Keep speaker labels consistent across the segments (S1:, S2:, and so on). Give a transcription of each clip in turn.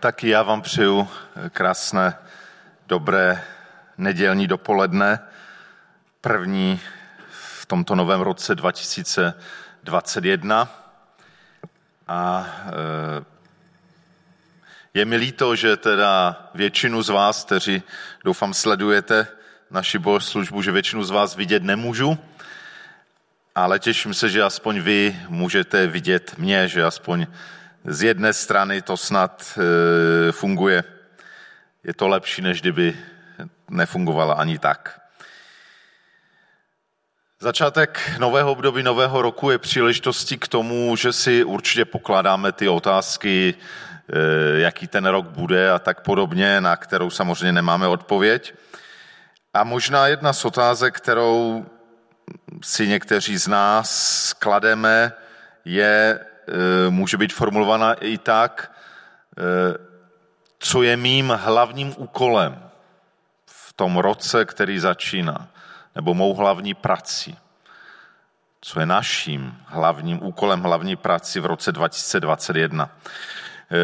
S1: Tak já vám přeju krásné, dobré nedělní dopoledne, první v tomto novém roce 2021. A eh, je mi líto, že teda většinu z vás, kteří doufám sledujete naši bohoslužbu, že většinu z vás vidět nemůžu, ale těším se, že aspoň vy můžete vidět mě, že aspoň z jedné strany to snad e, funguje. Je to lepší, než kdyby nefungovala ani tak. Začátek nového období, nového roku je příležitostí k tomu, že si určitě pokládáme ty otázky, e, jaký ten rok bude a tak podobně, na kterou samozřejmě nemáme odpověď. A možná jedna z otázek, kterou si někteří z nás klademe, je, může být formulovaná i tak, e, co je mým hlavním úkolem v tom roce, který začíná, nebo mou hlavní prací. Co je naším hlavním úkolem, hlavní prací v roce 2021. E,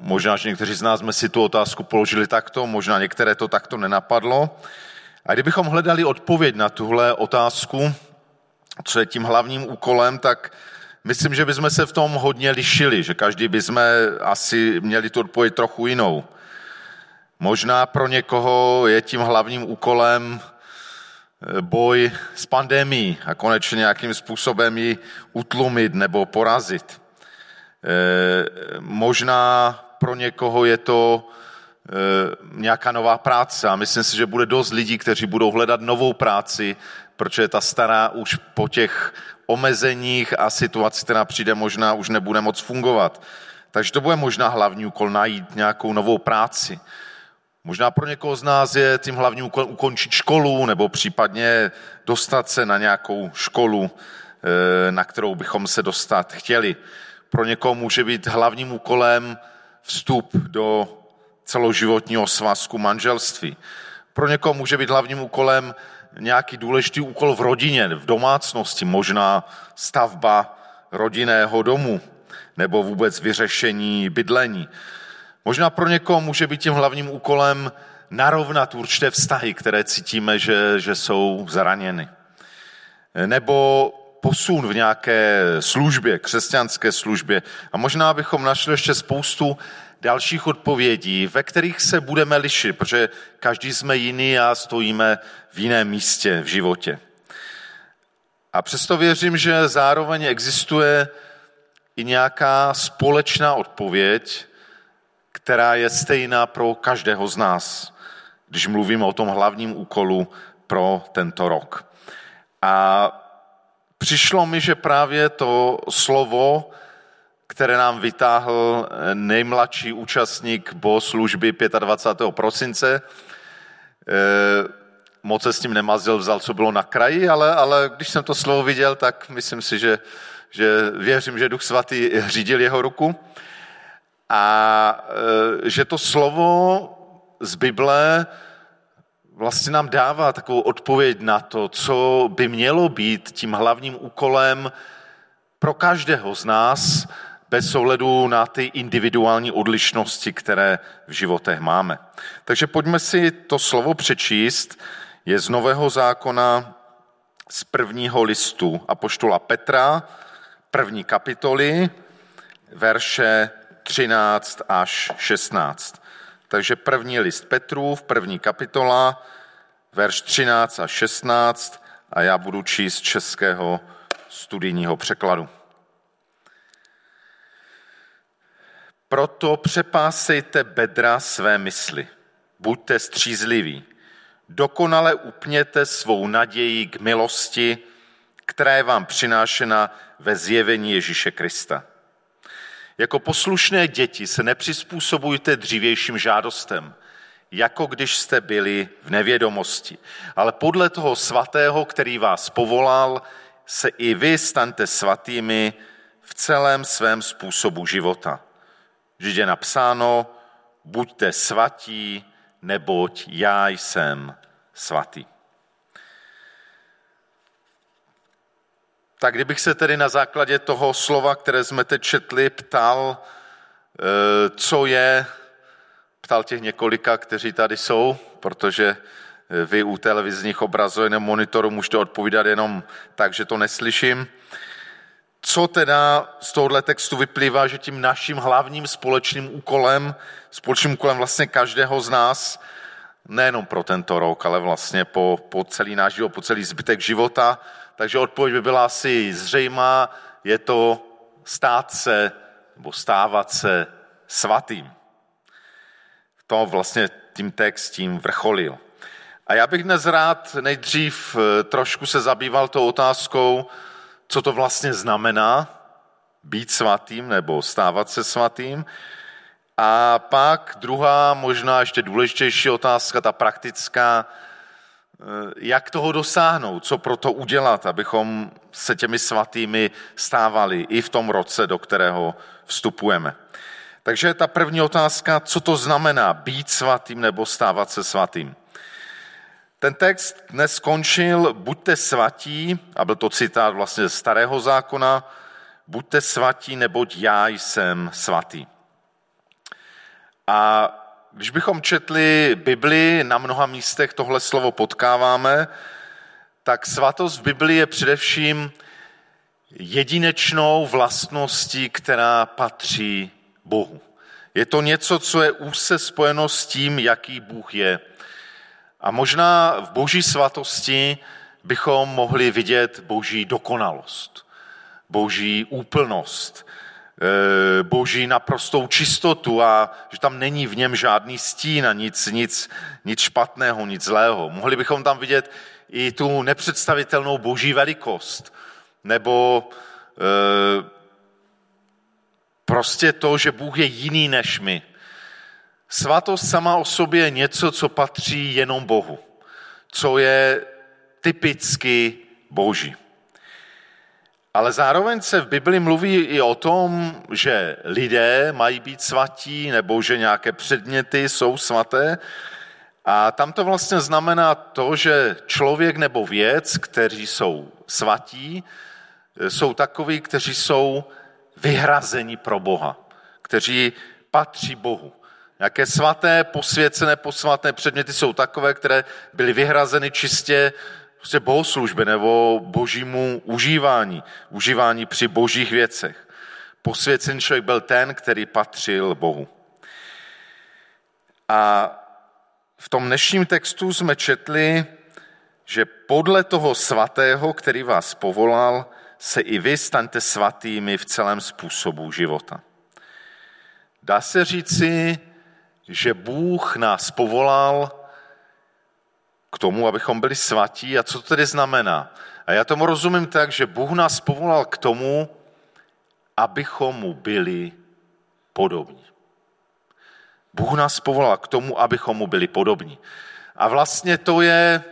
S1: možná, že někteří z nás jsme si tu otázku položili takto, možná některé to takto nenapadlo. A kdybychom hledali odpověď na tuhle otázku, co je tím hlavním úkolem, tak myslím, že bychom se v tom hodně lišili, že každý bychom asi měli tu odpověď trochu jinou. Možná pro někoho je tím hlavním úkolem eh, boj s pandemí a konečně nějakým způsobem ji utlumit nebo porazit. Eh, možná pro někoho je to eh, nějaká nová práce a myslím si, že bude dost lidí, kteří budou hledat novou práci, protože ta stará už po těch omezeních a situaci, která přijde, možná už nebude moc fungovat. Takže to bude možná hlavní úkol najít nějakou novou práci. Možná pro někoho z nás je tím hlavním úkolem ukončit školu nebo případně dostat se na nějakou školu, eh, na kterou bychom se dostat chtěli. Pro někoho může být hlavním úkolem vstup do celoživotního svazku manželství. Pro někoho může být hlavním úkolem nějaký důležitý úkol v rodině, v domácnosti, možná stavba rodinného domu nebo vůbec vyřešení bydlení. Možná pro někoho může být tím hlavním úkolem narovnat určité vztahy, které cítíme, že, že jsou zraněny. Nebo posun v nějaké službě, křesťanské službě. A možná bychom našli ještě spoustu dalších odpovědí, ve kterých se budeme lišit, protože každý jsme jiný a stojíme v jiném místě v životě. A přesto věřím, že zároveň existuje i nějaká společná odpověď, která je stejná pro každého z nás, když mluvíme o tom hlavním úkolu pro tento rok. A přišlo mi, že právě to slovo, které nám vytáhl nejmladší účastník služby 25. prosince, eh, moc se s tím nemazil, vzal, co bylo na kraji, ale, ale když jsem to slovo viděl, tak myslím si, že, že věřím, že Duch Svatý řídil jeho ruku a e, že to slovo z Bible vlastně nám dává takovou odpověď na to, co by mělo být tím hlavním úkolem pro každého z nás, bez ohledu na ty individuální odlišnosti, které v životech máme. Takže pojďme si to slovo přečíst. Je z Nového zákona z prvního listu Apoštola Petra, první kapitoly, verše 13 až 16. Takže první list v první kapitola, verš 13 až 16 a já budu číst českého studijního překladu. Proto přepásejte bedra své mysli. Buďte střízliví. Dokonale upněte svou naději k milosti, která je vám přinášena ve zjevení Ježíše Krista. Jako poslušné děti se nepřizpůsobujte dřívějším žádostem, jako když jste byli v nevědomosti. Ale podle toho svatého, který vás povolal, se i vy staňte svatými v celém svém způsobu života. Vždyť je napsáno, buďte svatí, neboť já jsem svatý. Tak kdybych se tedy na základě toho slova, které jsme teď četli, ptal, eh, co je potrestal těch několika, kteří tady jsou, protože vy u televizních obrazů nebo monitoru můžete odpovídat jenom tak, že to neslyším. Co teda z tohohle textu vyplývá, že tím naším hlavním společným úkolem, společným úkolem vlastně každého z nás, nejenom pro tento rok, ale vlastně po, po celý náš život, po celý zbytek života, takže odpověď by byla asi zřejmá, je to stát se nebo stávat se svatým. To vlastně tím text tím vrcholil. A já bych dnes rád nejdřív eh, trošku se zabýval tou otázkou, co to vlastně znamená být svatým nebo stávat se svatým. A pak druhá, možná ještě důležitější otázka, ta praktická, eh, jak toho dosáhnout, co pro to udělat, abychom se těmi svatými stávali i v tom roce, do kterého vstupujeme. Takže ta první otázka, co to znamená být svatým nebo stávat se svatým. Ten text dnes skončil, buďte svatí, a byl to citát vlastně ze starého zákona, buďte svatí, neboť já jsem svatý. A když bychom četli Bibli, na mnoha místech tohle slovo potkáváme, tak svatost v Biblii je především jedinečnou vlastností, která patří Bohu. Je to něco, co je úzce spojeno s tím, jaký Bůh je. A možná v boží svatosti bychom mohli vidět boží dokonalost, boží úplnost, eh, boží naprostou čistotu a že tam není v něm žádný stín a nic, nic, nic špatného, nic zlého. Mohli bychom tam vidět i tu nepředstavitelnou boží velikost, nebo e, prostě to, že Bůh je jiný než my. Svatost sama o sobě je něco, co patří jenom Bohu, co je typicky boží. Ale zároveň se v Bibli mluví i o tom, že lidé mají být svatí, nebo že nějaké předměty jsou svaté. A tam to vlastně znamená to, že člověk nebo věc, kteří jsou svatí, jsou takoví, kteří jsou vyhrazeni pro Boha, kteří patří Bohu. Jaké svaté, posvěcené, posvatné předměty jsou takové, které byly vyhrazeny čistě prostě bohoslužby nebo božímu užívání, užívání při božích věcech. Posvěcený člověk byl ten, který patřil Bohu. A v tom dnešním textu jsme četli, že podle toho svatého, který vás povolal, se i vy staňte svatými v celém způsobu života. Dá se říci, že Bůh nás povolal k tomu, abychom byli svatí. A co to tedy znamená? A já tomu rozumím tak, že Bůh nás povolal k tomu, abychom mu byli podobní. Bůh nás povolal k tomu, abychom mu byli podobní. A vlastně to je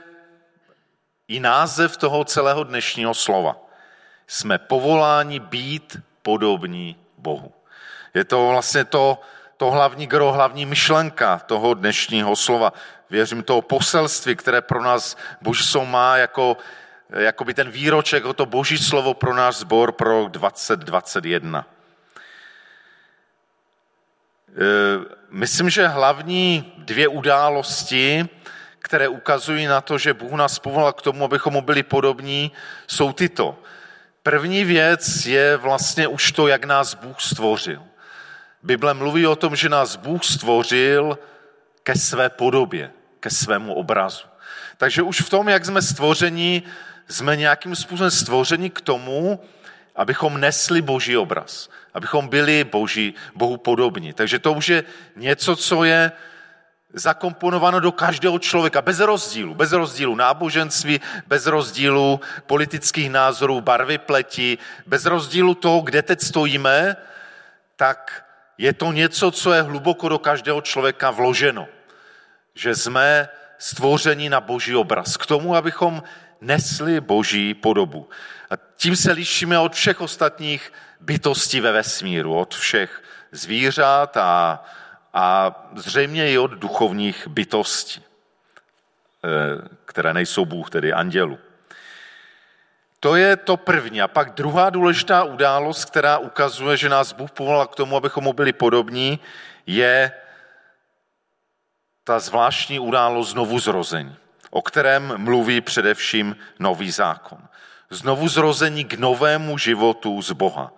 S1: i název toho celého dnešního slova. Jsme povoláni být podobní Bohu. Je to vlastně to, to hlavní gro, hlavní myšlenka toho dnešního slova. Věřím toho poselství, které pro nás Boží slovo má jako, jako by ten výroček, jako to Boží slovo pro náš sbor pro 2021. E, myslím, že hlavní dvě události, které ukazují na to, že Bůh nás povolal k tomu, abychom mu byli podobní, jsou tyto. První věc je vlastně už to, jak nás Bůh stvořil. Bible mluví o tom, že nás Bůh stvořil ke své podobě, ke svému obrazu. Takže už v tom, jak jsme stvořeni, jsme nějakým způsobem stvořeni k tomu, abychom nesli boží obraz, abychom byli boží, Bohu podobní. Takže to už je něco, co je zakomponováno do každého člověka, bez rozdílu, bez rozdílu náboženství, bez rozdílu politických názorů, barvy pleti, bez rozdílu toho, kde teď stojíme, tak je to něco, co je hluboko do každého člověka vloženo. Že jsme stvoření na boží obraz. K tomu, abychom nesli boží podobu. A tím se lišíme od všech ostatních bytostí ve vesmíru, od všech zvířat a, a zřejmě i od duchovních bytostí, eh, které nejsou Bůh, tedy andělu. To je to první. A pak druhá důležitá událost, která ukazuje, že nás Bůh povolal k tomu, abychom mu byli podobní, je ta zvláštní událost znovu zrození, o kterém mluví především nový zákon. Znovu zrození k novému životu z Boha.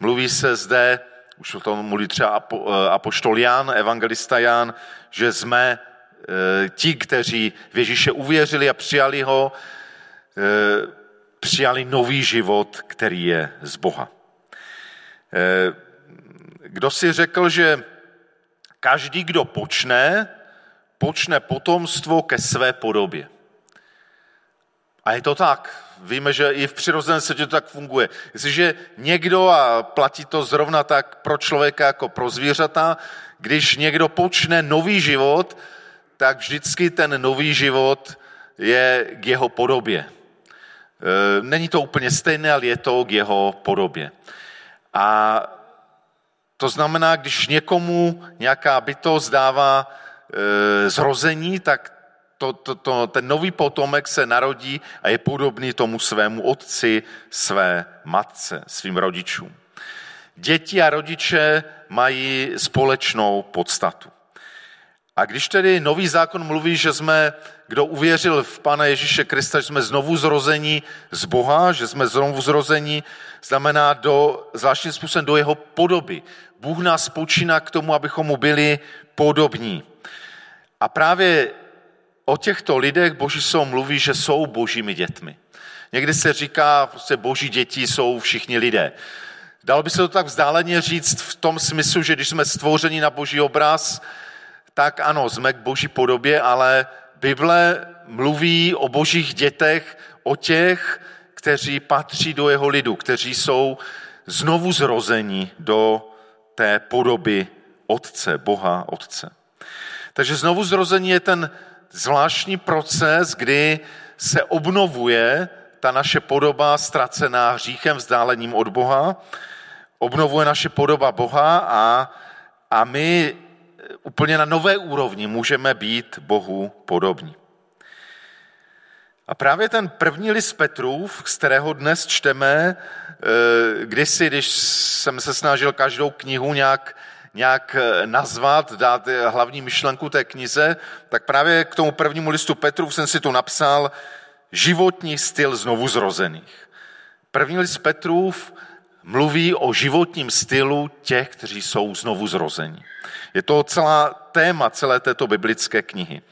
S1: Mluví se zde, už o tom mluví třeba eh, apoštol Jan, evangelista Jan, že jsme eh, ti, kteří v Ježíše uvěřili a přijali ho, eh, přijali nový život, který je z Boha. Kdo si řekl, že každý, kdo počne, počne potomstvo ke své podobě. A je to tak. Víme, že i v přirozeném světě to tak funguje. Jestliže někdo, a platí to zrovna tak pro člověka jako pro zvířata, když někdo počne nový život, tak vždycky ten nový život je k jeho podobě. E, není to úplně stejné, ale je to k jeho podobě. A to znamená, když někomu nějaká bytost dává e, zrození, tak to, to, to, ten nový potomek se narodí a je podobný tomu svému otci, své matce, svým rodičům. Děti a rodiče mají společnou podstatu. A když tedy nový zákon mluví, že jsme, kdo uvěřil v Pana Ježíše Krista, že jsme znovu zrození z Boha, že jsme znovu zrození, znamená do, zvláštním způsobem do jeho podoby. Bůh nás počíná k tomu, abychom mu byli podobní. A právě o těchto lidech Boží slovo mluví, že jsou božími dětmi. Někdy se říká, prostě boží děti jsou všichni lidé. Dalo by se to tak vzdáleně říct v tom smyslu, že když jsme stvořeni na boží obraz, tak ano, jsme k boží podobě, ale Bible mluví o božích dětech, o těch, kteří patří do jeho lidu, kteří jsou znovu zrození do té podoby Otce, Boha Otce. Takže znovu zrození je ten zvláštní proces, kdy se obnovuje ta naše podoba ztracená hříchem, vzdálením od Boha, obnovuje naše podoba Boha a, a my úplně na nové úrovni můžeme být Bohu podobní. A právě ten první list Petrův, z kterého dnes čteme, eh, kdysi, když jsem se snažil každou knihu nějak nějak eh, nazvat, dát hlavní myšlenku té knize, tak právě k tomu prvnímu listu Petru jsem si tu napsal životní styl znovu zrozených. První list Petrův mluví o životním stylu těch, kteří jsou znovu zrození. Je to celá téma celé této biblické knihy.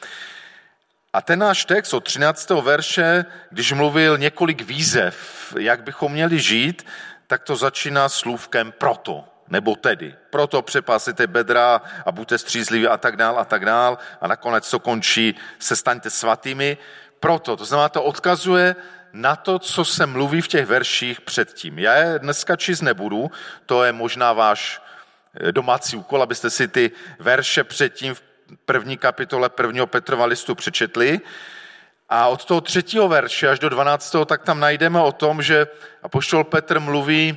S1: A ten náš text od 13. verše, když mluvil několik výzev, jak bychom měli žít, tak to začíná slůvkem proto nebo tedy. Proto přepásejte bedra a buďte střízliví a tak dál a tak dál a nakonec to končí, se staňte svatými. Proto, to znamená, to odkazuje na to, co se mluví v těch verších předtím. Já je dneska číst nebudu, to je možná váš eh, domácí úkol, abyste si ty verše předtím v první kapitole prvního Petrova listu přečetli. A od toho třetího verše až do dvanáctého, tak tam najdeme o tom, že apoštol Petr mluví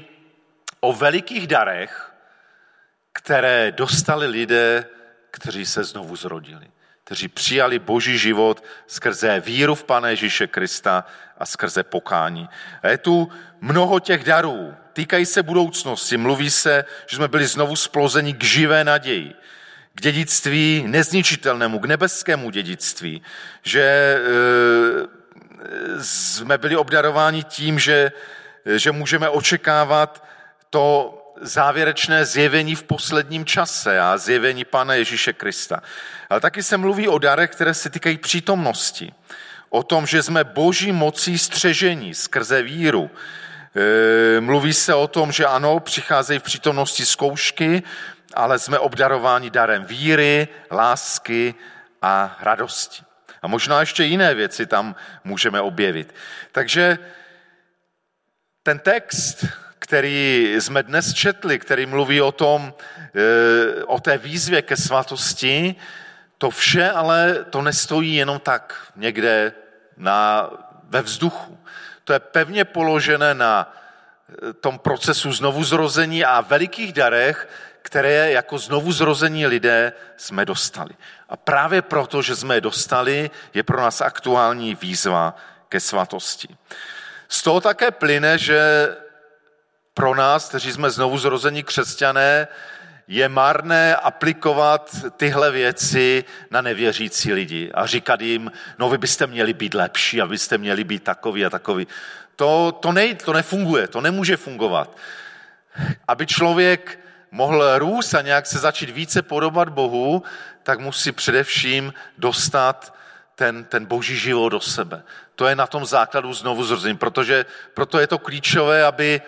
S1: o velikých darech, které dostali lidé, kteří se znovu zrodili, kteří přijali boží život skrze víru v Pane Ježíše Krista a skrze pokání. A je tu mnoho těch darů, týkají se budoucnosti. Mluví se, že jsme byli znovu splozeni k živé naději, k dědictví nezničitelnému, k nebeskému dědictví, že e, jsme byli obdarováni tím, že, že můžeme očekávat to závěrečné zjevení v posledním čase a zjevení Pana Ježíše Krista. Ale taky se mluví o darech, které se týkají přítomnosti. O tom, že jsme boží mocí střežení skrze víru. E, mluví se o tom, že ano, přicházejí v přítomnosti zkoušky, ale jsme obdarováni darem víry, lásky a radosti. A možná ještě jiné věci tam můžeme objevit. Takže ten text který jsme dnes četli, který mluví o tom, eh, o té výzvě ke svatosti, to vše ale to nestojí jenom tak někde na, ve vzduchu. To je pevně položené na eh, tom procesu znovuzrození a velikých darech, které jako znovuzrození lidé jsme dostali. A právě proto, že jsme je dostali, je pro nás aktuální výzva ke svatosti. Z toho také plyne, že pro nás, kteří jsme znovu zrození křesťané, je marné aplikovat tyhle věci na nevěřící lidi a říkat jim, no vy byste měli být lepší a byste měli být takový a takový. To, to, ne, to nefunguje, to nemůže fungovat. Aby člověk mohl růst a nějak se začít více podobat Bohu, tak musí především dostat ten, ten boží život do sebe. To je na tom základu znovu zrození, protože proto je to klíčové, aby,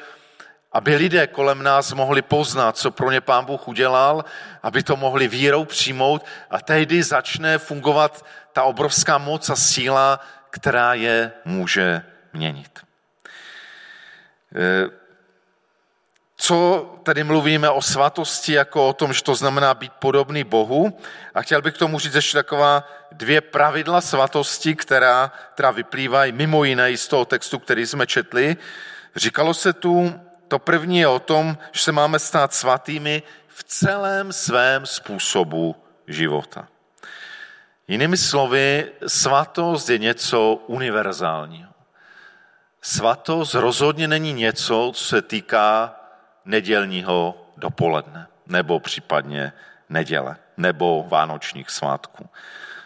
S1: aby lidé kolem nás mohli poznat, co pro ně pán Bůh udělal, aby to mohli vírou přijmout a tehdy začne fungovat ta obrovská moc a síla, která je může měnit. E, co tedy mluvíme o svatosti, jako o tom, že to znamená být podobný Bohu. A chtěl bych k tomu říct ještě taková dvě pravidla svatosti, která, která vyplývají mimo jiné z toho textu, který jsme četli. Říkalo se tu, to první je o tom, že se máme stát svatými v celém svém způsobu života. Jinými slovy, svatost je něco univerzálního. Svatost rozhodně není něco, co se týká nedělního dopoledne, nebo případně neděle, nebo vánočních svátků.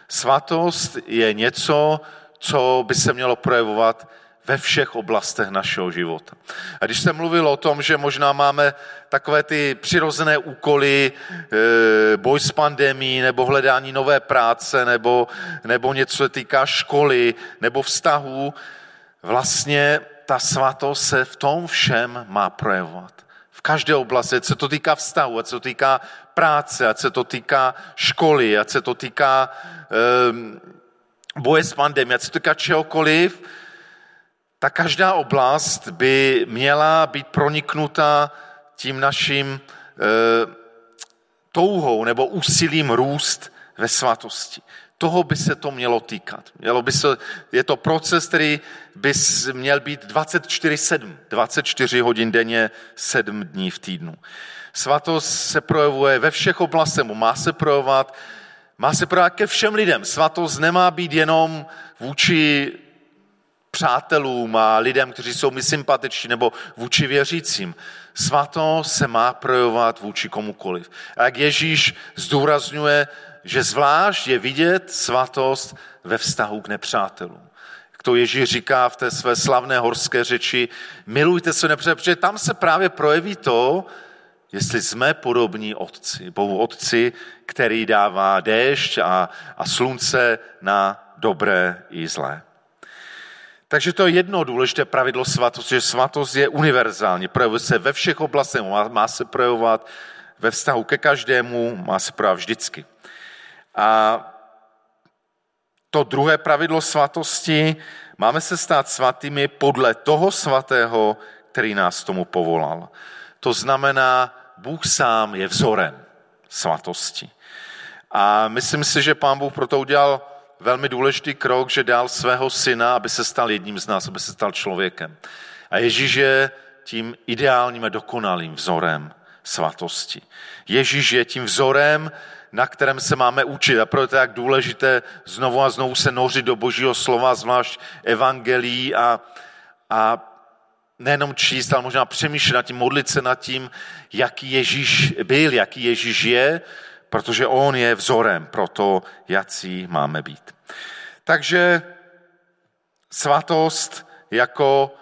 S1: Svatost je něco, co by se mělo projevovat ve všech oblastech našeho života. A když jsem mluvil o tom, že možná máme takové ty přirozené úkoly, e, boj s pandemí, nebo hledání nové práce, nebo, nebo něco se týká školy, nebo vztahů, vlastně ta svatost se v tom všem má projevovat každé oblasti, se to týká vztahu, ať se to týká práce, ať se to týká školy, ať se to týká um, boje s pandemí, ať se to týká čehokoliv, tak každá oblast by měla být proniknuta tím naším uh, touhou nebo úsilím růst ve svatosti toho by se to mělo týkat. Mělo by se, je to proces, který by měl být 24-7, 24 hodin denně, 7 dní v týdnu. Svatost se projevuje ve všech oblastech, má se projevovat, má se projevovat ke všem lidem. Svatost nemá být jenom vůči přátelům a lidem, kteří jsou mi sympatiční, nebo vůči věřícím. Svato se má projevovat vůči komukoliv. A jak Ježíš zdůrazňuje, že zvlášť je vidět svatost ve vztahu k nepřátelům. Jak to Ježíš říká v té své slavné horské řeči, milujte se nepřátelé, protože tam se právě projeví to, jestli jsme podobní otci, Bohu otci, který dává déšť a, a slunce na dobré i zlé. Takže to je jedno důležité pravidlo svatosti, že svatost je univerzální, projevuje se ve všech oblastech, má, má se projevovat ve vztahu ke každému, má se projevovat vždycky. A to druhé pravidlo svatosti, máme se stát svatými podle toho svatého, který nás tomu povolal. To znamená, Bůh sám je vzorem svatosti. A myslím si, že pán Bůh proto udělal velmi důležitý krok, že dal svého syna, aby se stal jedním z nás, aby se stal člověkem. A Ježíš je tím ideálním a dokonalým vzorem svatosti. Ježíš je tím vzorem, na kterém se máme učit. A proto je tak důležité znovu a znovu se nořit do božího slova, zvlášť evangelií a, a nejenom číst, ale možná přemýšlet nad tím, modlit se nad tím, jaký Ježíš byl, jaký Ježíš je, protože on je vzorem pro to, jaký máme být. Takže svatost jako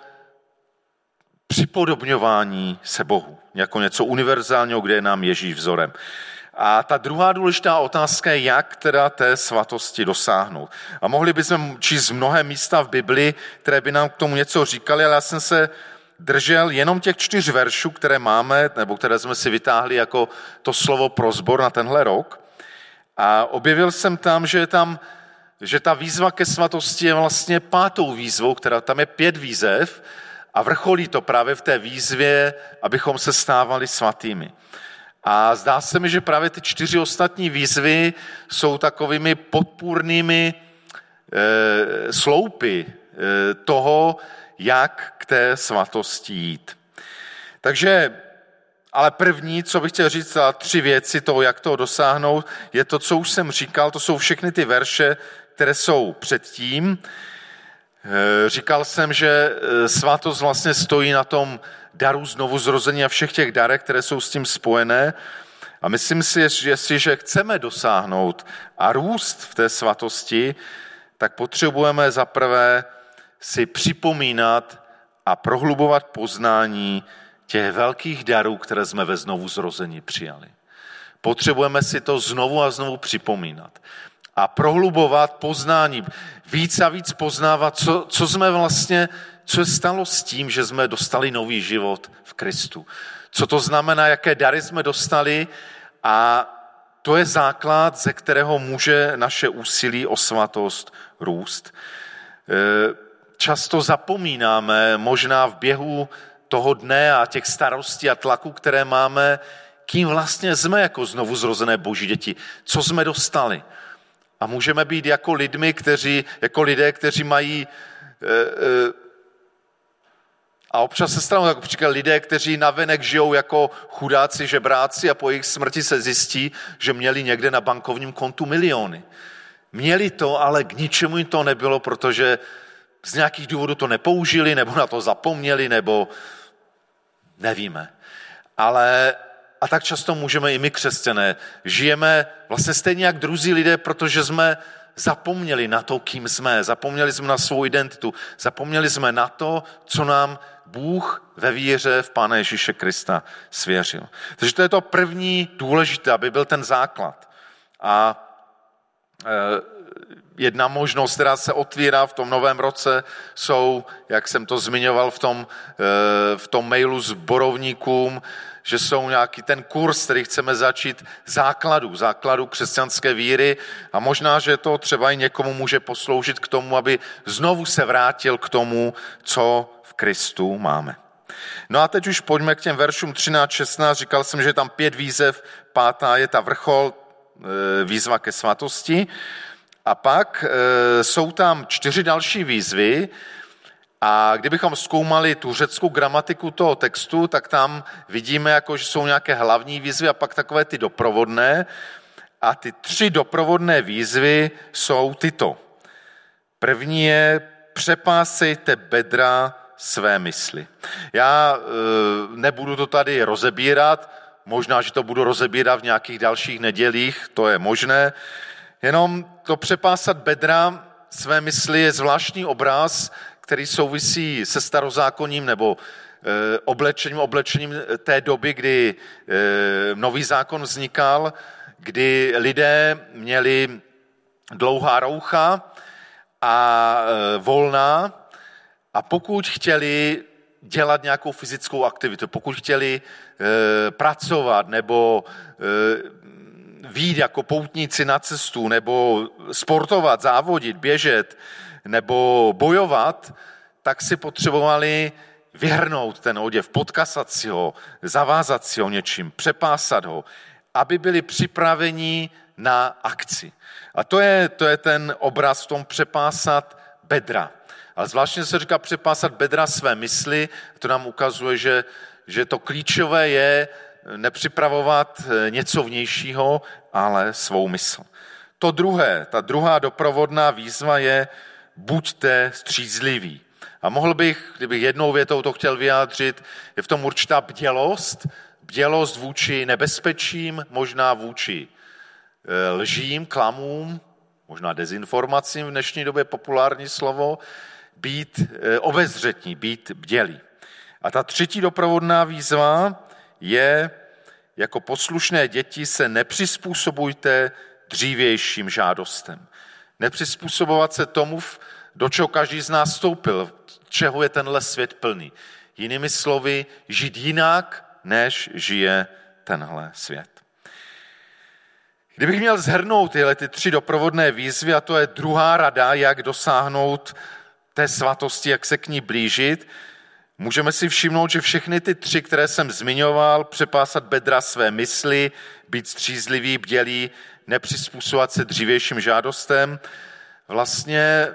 S1: připodobňování se Bohu, jako něco univerzálního, kde je nám Ježíš vzorem. A ta druhá důležitá otázka je, jak teda té svatosti dosáhnout. A mohli bychom číst mnohé místa v Bibli, které by nám k tomu něco říkali, ale já jsem se držel jenom těch čtyř veršů, které máme, nebo které jsme si vytáhli jako to slovo pro zbor na tenhle rok. A objevil jsem tam, že je tam že ta výzva ke svatosti je vlastně pátou výzvou, která tam je pět výzev a vrcholí to právě v té výzvě, abychom se stávali svatými. A zdá se mi, že právě ty čtyři ostatní výzvy jsou takovými podpůrnými e, sloupy e, toho, jak k té svatosti jít. Takže, ale první, co bych chtěl říct, a tři věci toho, jak toho dosáhnout, je to, co už jsem říkal, to jsou všechny ty verše, které jsou předtím. E, říkal jsem, že svatost vlastně stojí na tom daru znovu zrození a všech těch darech, které jsou s tím spojené. A myslím si, že jestliže chceme dosáhnout a růst v té svatosti, tak potřebujeme zaprvé si připomínat a prohlubovat poznání těch velkých darů, které jsme ve znovu zrození přijali. Potřebujeme si to znovu a znovu připomínat a prohlubovat poznání, víc a víc poznávat, co, co jsme vlastně, co stalo s tím, že jsme dostali nový život v Kristu. Co to znamená, jaké dary jsme dostali a to je základ, ze kterého může naše úsilí o svatost růst. E, často zapomínáme, možná v běhu toho dne a těch starostí a tlaků, které máme, kým vlastně jsme jako znovu zrozené boží děti, co jsme dostali. A můžeme být jako lidmi, kteří, jako lidé, kteří mají e, e, a občas se stanou jako příklad lidé, kteří navenek žijou jako chudáci, žebráci a po jejich smrti se zjistí, že měli někde na bankovním kontu miliony. Měli to, ale k ničemu jim to nebylo, protože z nějakých důvodů to nepoužili, nebo na to zapomněli, nebo nevíme. Ale a tak často můžeme i my, křesťané, žijeme vlastně stejně jak druzí lidé, protože jsme zapomněli na to, kým jsme, zapomněli jsme na svou identitu, zapomněli jsme na to, co nám Bůh ve víře v Pána Ježíše Krista svěřil. Takže to je to první důležité, aby byl ten základ. A e, jedna možnost, která se otvírá v tom novém roce, jsou, jak jsem to zmiňoval v tom, e, v tom mailu s borovníkům, že jsou nějaký ten kurz, který chceme začít základů, základů křesťanské víry a možná, že to třeba i někomu může posloužit k tomu, aby znovu se vrátil k tomu, co v Kristu máme. No a teď už pojďme k těm veršům 13-16. Říkal jsem, že je tam pět výzev, pátá je ta vrchol, e, výzva ke svatosti. A pak e, jsou tam čtyři další výzvy, a kdybychom zkoumali tu řeckou gramatiku toho textu, tak tam vidíme, jako, že jsou nějaké hlavní výzvy a pak takové ty doprovodné. A ty tři doprovodné výzvy jsou tyto. První je přepásejte bedra své mysli. Já e, nebudu to tady rozebírat, možná, že to budu rozebírat v nějakých dalších nedělích, to je možné. Jenom to přepásat bedra své mysli je zvláštní obraz, který souvisí se starozákonním nebo eh, oblečením, oblečením té doby, kdy eh, nový zákon vznikal, kdy lidé měli dlouhá roucha a eh, volná a pokud chtěli dělat nějakou fyzickou aktivitu, pokud chtěli pracovat nebo výjít jako poutníci na cestu, nebo sportovat, závodit, běžet, nebo bojovat, tak si potřebovali vyhrnout ten oděv, podkasat si ho, zavázat si ho něčím, přepásat ho, aby byli připraveni na akci. A to je, to je ten obraz v tom přepásat bedra. Ale zvláštně se říká přepásat bedra své mysli, to nám ukazuje, že, že to klíčové je nepřipravovat něco vnějšího, ale svou mysl. To druhé, ta druhá doprovodná výzva je buďte střízliví. A mohl bych, kdybych jednou větou to chtěl vyjádřit, je v tom určitá bdělost, bdělost vůči nebezpečím, možná vůči e, lžím, klamům, možná dezinformacím v dnešní době populární slovo, být e, obezřetní, být bdělí. A ta třetí doprovodná výzva je, jako poslušné děti se nepřizpůsobujte dřívějším žádostem. Nepřizpůsobovat se tomu, do čeho každý z nás stoupil, čeho je tenhle svět plný. Jinými slovy, žít jinak, než žije tenhle svět. Kdybych měl zhrnout tyhle ty tři doprovodné výzvy, a to je druhá rada, jak dosáhnout té svatosti, jak se k ní blížit, můžeme si všimnout, že všechny ty tři, které jsem zmiňoval, přepásat bedra své mysli, být střízlivý, bdělý, nepřizpůsobovat se dřívějším žádostem, vlastně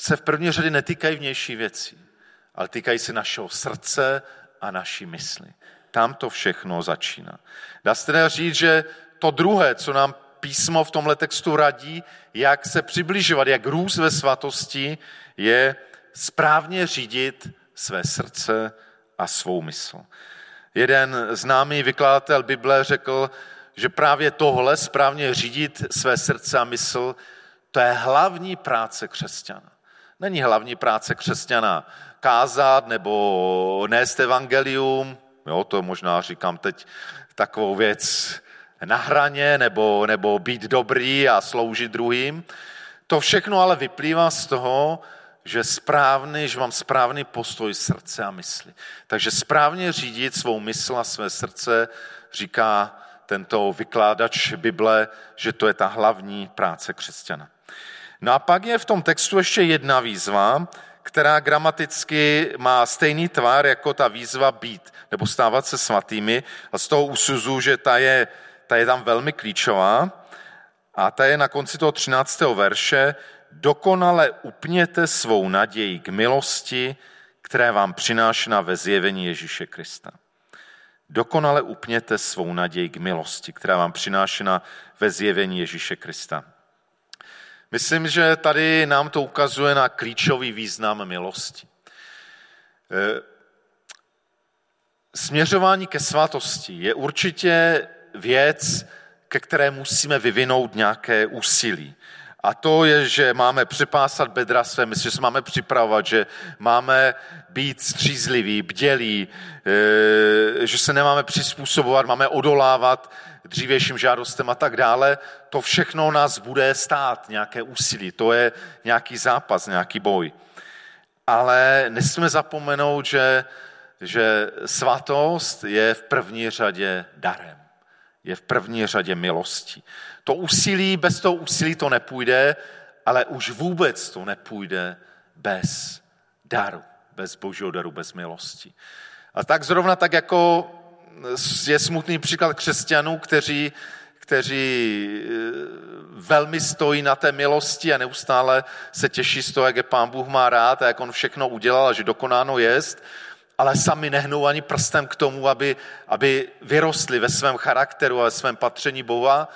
S1: se v první řadě netýkají vnější věcí, ale týkají se našeho srdce a naší mysli. Tam to všechno začíná. Dá se říct, že to druhé, co nám písmo v tomhle textu radí, jak se přibližovat, jak růst ve svatosti, je správně řídit své srdce a svou mysl. Jeden známý vykladatel Bible řekl, že právě tohle správně řídit své srdce a mysl, to je hlavní práce křesťana. Není hlavní práce křesťana kázat nebo nést evangelium, jo, to možná říkám teď takovou věc na hraně, nebo, nebo být dobrý a sloužit druhým. To všechno ale vyplývá z toho, že, správný, že mám správný postoj srdce a mysli. Takže správně řídit svou mysl a své srdce říká tento vykládač Bible, že to je ta hlavní práce křesťana. No a pak je v tom textu ještě jedna výzva, která gramaticky má stejný tvar jako ta výzva být nebo stávat se svatými. A z toho usuzu, že ta je, ta je tam velmi klíčová. A ta je na konci toho 13. verše. Dokonale upněte svou naději k milosti, které vám přinášena ve zjevení Ježíše Krista. Dokonale upněte svou naději k milosti, která vám přinášena ve zjevení Ježíše Krista. Myslím, že tady nám to ukazuje na klíčový význam milosti. E, směřování ke svatosti je určitě věc, ke které musíme vyvinout nějaké úsilí. A to je, že máme připásat bedra své mysli, že se máme připravovat, že máme být střízliví, bdělí, e, že se nemáme přizpůsobovat, máme odolávat dřívějším žádostem a tak dále. To všechno nás bude stát nějaké úsilí, to je nějaký zápas, nějaký boj. Ale nesmíme zapomenout, že, že svatost je v první řadě darem. Je v první řadě milostí. To úsilí, bez toho úsilí to nepůjde, ale už vůbec to nepůjde bez daru, bez božího daru, bez milosti. A tak zrovna tak jako je smutný příklad křesťanů, kteří, kteří eh, velmi stojí na té milosti a neustále se těší z toho, jak je pán Bůh má rád a jak on všechno udělal a že dokonáno jest, ale sami nehnou ani prstem k tomu, aby, aby vyrostli ve svém charakteru a ve svém patření Boha.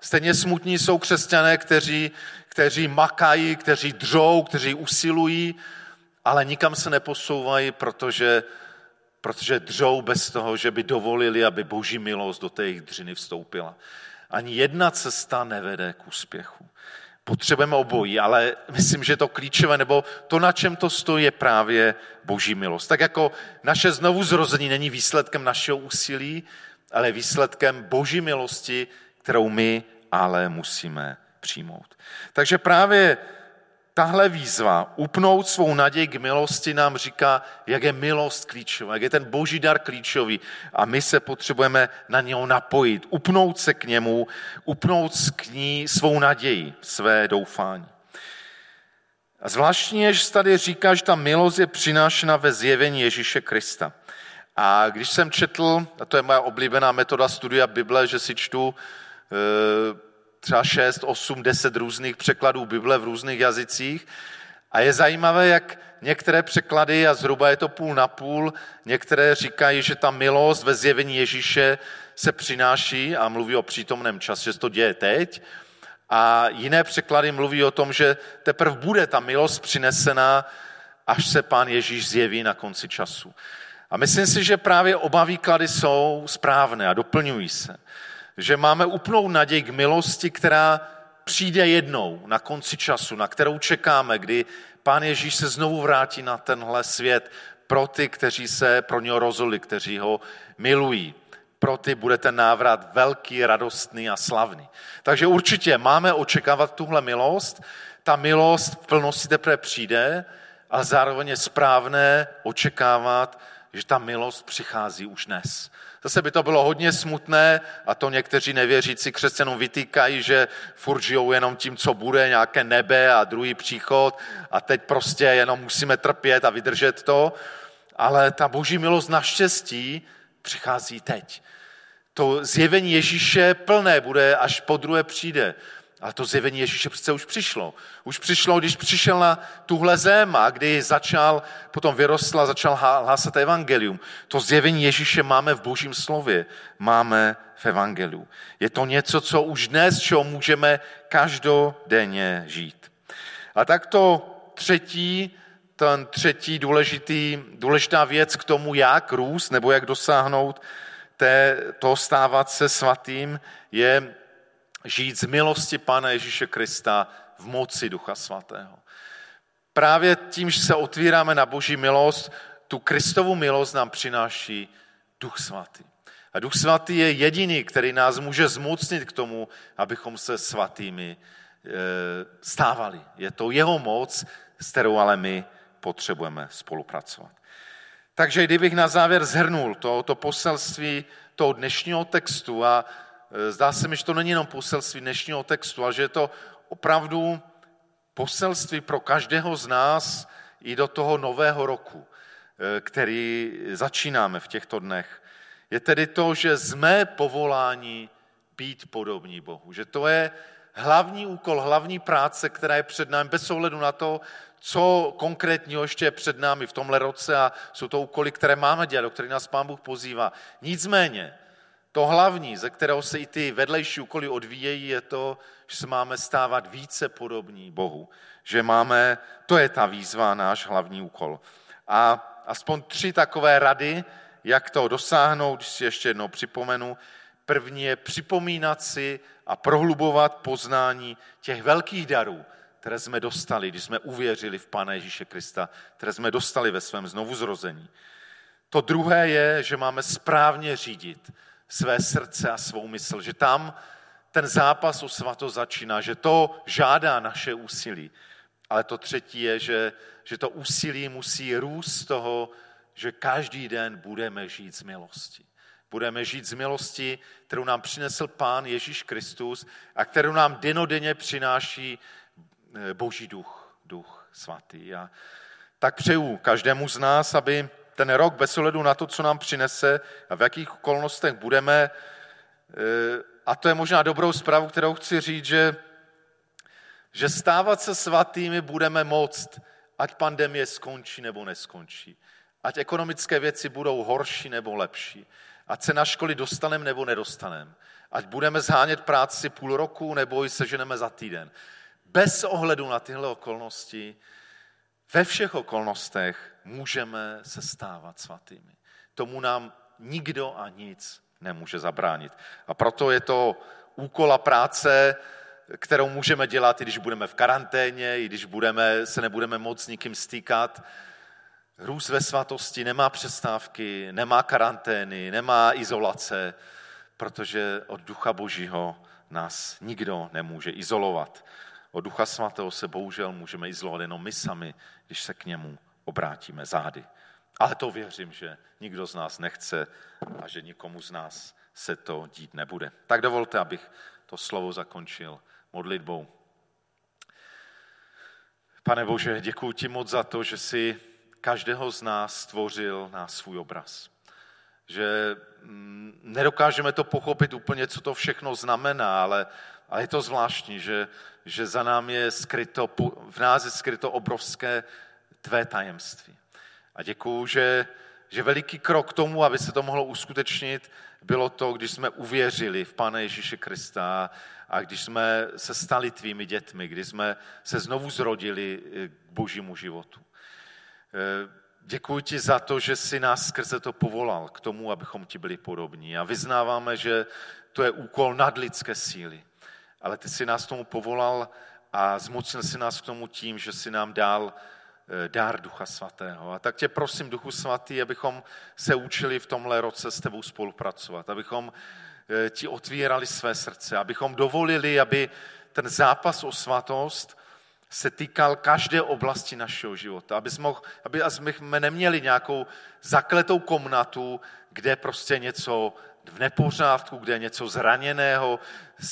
S1: Stejně smutní jsou křesťané, kteří, kteří makají, kteří dřou, kteří usilují, ale nikam se neposouvají, protože protože dřou bez toho, že by dovolili, aby boží milost do té jejich dřiny vstoupila. Ani jedna cesta nevede k úspěchu. Potřebujeme obojí, ale myslím, že to klíčové, nebo to, na čem to stojí, je právě boží milost. Tak jako naše znovu zrození není výsledkem našeho úsilí, ale výsledkem boží milosti, kterou my ale musíme přijmout. Takže právě tahle výzva, upnout svou naději k milosti, nám říká, jak je milost klíčová, jak je ten boží dar klíčový a my se potřebujeme na něho napojit, upnout se k němu, upnout k ní svou naději, své doufání. A zvláštní je, že tady říká, že ta milost je přinášena ve zjevení Ježíše Krista. A když jsem četl, a to je moja oblíbená metoda studia Bible, že si čtu třeba 6, 8, 10 různých překladů Bible v různých jazycích. A je zajímavé, jak některé překlady, a zhruba je to půl na půl, některé říkají, že ta milost ve zjevení Ježíše se přináší a mluví o přítomném čase, že se to děje teď. A jiné překlady mluví o tom, že teprve bude ta milost přinesená, až se pán Ježíš zjeví na konci času. A myslím si, že právě oba výklady jsou správné a doplňují se že máme úplnou naději k milosti, která přijde jednou na konci času, na kterou čekáme, kdy Pán Ježíš se znovu vrátí na tenhle svět pro ty, kteří se pro něho rozhodli, kteří ho milují. Pro ty bude ten návrat velký, radostný a slavný. Takže určitě máme očekávat tuhle milost. Ta milost v plnosti teprve přijde, ale zároveň je správné očekávat, že ta milost přichází už dnes. Zase by to bylo hodně smutné a to někteří nevěřící křesťanům vytýkají, že furt žijou jenom tím, co bude, nějaké nebe a druhý příchod a teď prostě jenom musíme trpět a vydržet to. Ale ta boží milost naštěstí přichází teď. To zjevení Ježíše plné bude, až po druhé přijde. Ale to zjevení Ježíše přece už přišlo. Už přišlo, když přišel na tuhle zem a kdy začal, potom vyrostl a začal hlásat evangelium. To zjevení Ježíše máme v božím slově, máme v evangeliu. Je to něco, co už dnes, čeho můžeme každodenně žít. A tak to třetí, ten třetí důležitý, důležitá věc k tomu, jak růst nebo jak dosáhnout to stávat se svatým je žít z milosti Pána Ježíše Krista v moci Ducha Svatého. Právě tím, že se otvíráme na Boží milost, tu Kristovu milost nám přináší Duch Svatý. A Duch Svatý je jediný, který nás může zmocnit k tomu, abychom se svatými e, stávali. Je to jeho moc, s kterou ale my potřebujeme spolupracovat. Takže kdybych na závěr zhrnul to, to poselství toho dnešního textu a zdá se mi, že to není jenom poselství dnešního textu, ale že je to opravdu poselství pro každého z nás i do toho nového roku, e, který začínáme v těchto dnech. Je tedy to, že jsme povoláni být podobní Bohu. Že to je hlavní úkol, hlavní práce, která je před námi, bez ohledu na to, co konkrétního ještě je před námi v tomhle roce a jsou to úkoly, které máme dělat, do kterých nás Pán Bůh pozývá. Nicméně, to hlavní, ze kterého se i ty vedlejší úkoly odvíjejí, je to, že se máme stávat více podobní Bohu. Že máme, to je ta výzva, náš hlavní úkol. A aspoň tři takové rady, jak to dosáhnout, když si ještě jednou připomenu. První je připomínat si a prohlubovat poznání těch velkých darů, které jsme dostali, když jsme uvěřili v Pána Ježíše Krista, které jsme dostali ve svém znovuzrození. To druhé je, že máme správně řídit své srdce a svou mysl, že tam ten zápas o svato začíná, že to žádá naše úsilí. Ale to třetí je, že, že to úsilí musí růst z toho, že každý den budeme žít z milosti. Budeme žít z milosti, kterou nám přinesl Pán Ježíš Kristus a kterou nám denodenně přináší eh, Boží duch, duch svatý. A tak přeju každému z nás, aby ten rok bez ohledu na to, co nám přinese a v jakých okolnostech budeme, eh, a to je možná dobrou zprávu, kterou chci říct, že, že stávat se svatými budeme moct, ať pandemie skončí nebo neskončí. Ať ekonomické věci budou horší nebo lepší. Ať se na školy dostaneme nebo nedostaneme. Ať budeme zhánět práci půl roku nebo ji seženeme za týden. Bez ohledu na tyhle okolnosti, ve všech okolnostech můžeme se stávat svatými. Tomu nám nikdo a nic nemůže zabránit. A proto je to úkol a práce, kterou můžeme dělat, i když budeme v karanténě, i když budeme, se nebudeme moc s nikým stýkat, Růst ve svatosti nemá přestávky, nemá karantény, nemá izolace, protože od Ducha Božího nás nikdo nemůže izolovat. Od Ducha Svatého se bohužel můžeme izolovat jenom my sami, když se k němu obrátíme zády. Ale to věřím, že nikdo z nás nechce a že nikomu z nás se to dít nebude. Tak dovolte, abych to slovo zakončil modlitbou. Pane Bože, děkuji ti moc za to, že jsi každého z nás stvořil na svůj obraz. Že mm, nedokážeme to pochopit úplně, co to všechno znamená, ale, ale je to zvláštní, že, že za nám je skryto, v nás je skryto obrovské tvé tajemství. A děkuju, že, že veliký krok k tomu, aby se to mohlo uskutečnit, bylo to, když jsme uvěřili v Pána Ježíše Krista a když jsme se stali tvými dětmi, když jsme se znovu zrodili k božímu životu. Eh, děkuji ti za to, že jsi nás skrze to povolal k tomu, abychom ti byli podobní. A vyznáváme, že to je úkol nadlidské síly. Ale ty jsi nás tomu povolal a zmocnil si nás k tomu tím, že jsi nám dal eh, dár Ducha Svatého. A tak tě prosím, Duchu Svatý, abychom se učili v tomhle roce s tebou spolupracovat, abychom eh, ti otvírali své srdce, abychom dovolili, aby ten zápas o svatost se týkal každé oblasti našeho života. Aby jsme, aby jsme neměli nějakou zakletou komnatu, kde prostě něco v nepořádku, kde je něco zraněného,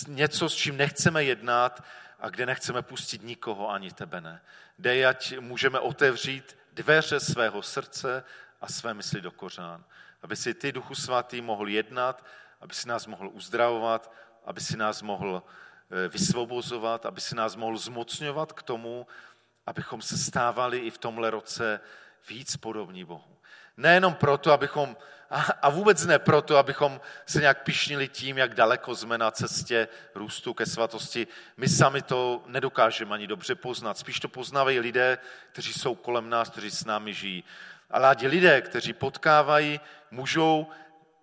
S1: něco, s čím nechceme jednat a kde nechceme pustit nikoho, ani tebe ne. Dej, ať můžeme otevřít dveře svého srdce a své mysli do kořán. Aby si ty, Duchu Svatý, mohl jednat, aby si nás mohl uzdravovat, aby si nás mohl Eh, vysvobozovat, aby si nás mohl zmocňovat k tomu, abychom se stávali i v tomhle roce víc podobní Bohu. Nejenom proto, abychom, a vůbec ne proto, abychom se nějak pišnili tím, jak daleko jsme na cestě růstu ke svatosti. My sami to nedokážeme ani dobře poznat. Spíš to poznávají lidé, kteří jsou kolem nás, kteří s námi žijí. Ale lidé, kteří potkávají, můžou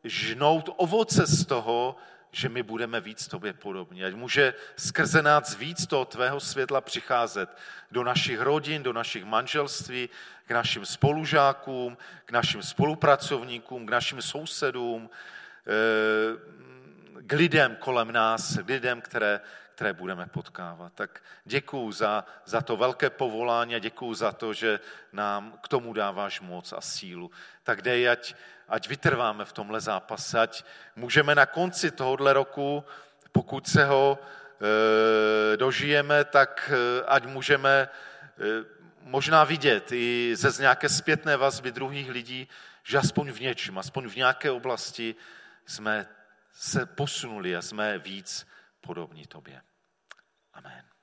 S1: žnout ovoce z toho, že my budeme víc tobě podobní. Ať může skrze nás víc toho tvého světla přicházet do našich rodin, do našich manželství, k našim spolužákům, k našim spolupracovníkům, k našim sousedům, eh, k lidem kolem nás, k lidem, které, které budeme potkávat. Tak děkuju za, za to velké povolání a děkuju za to, že nám k tomu dáváš moc a sílu. Tak dej, ať, ať vytrváme v tomhle zápase, ať můžeme na konci tohohle roku, pokud se ho e, dožijeme, tak e, ať můžeme e, možná vidět i ze z nějaké zpětné vazby druhých lidí, že aspoň v něčem, aspoň v nějaké oblasti jsme se posunuli a jsme víc podobní tobě. Amen.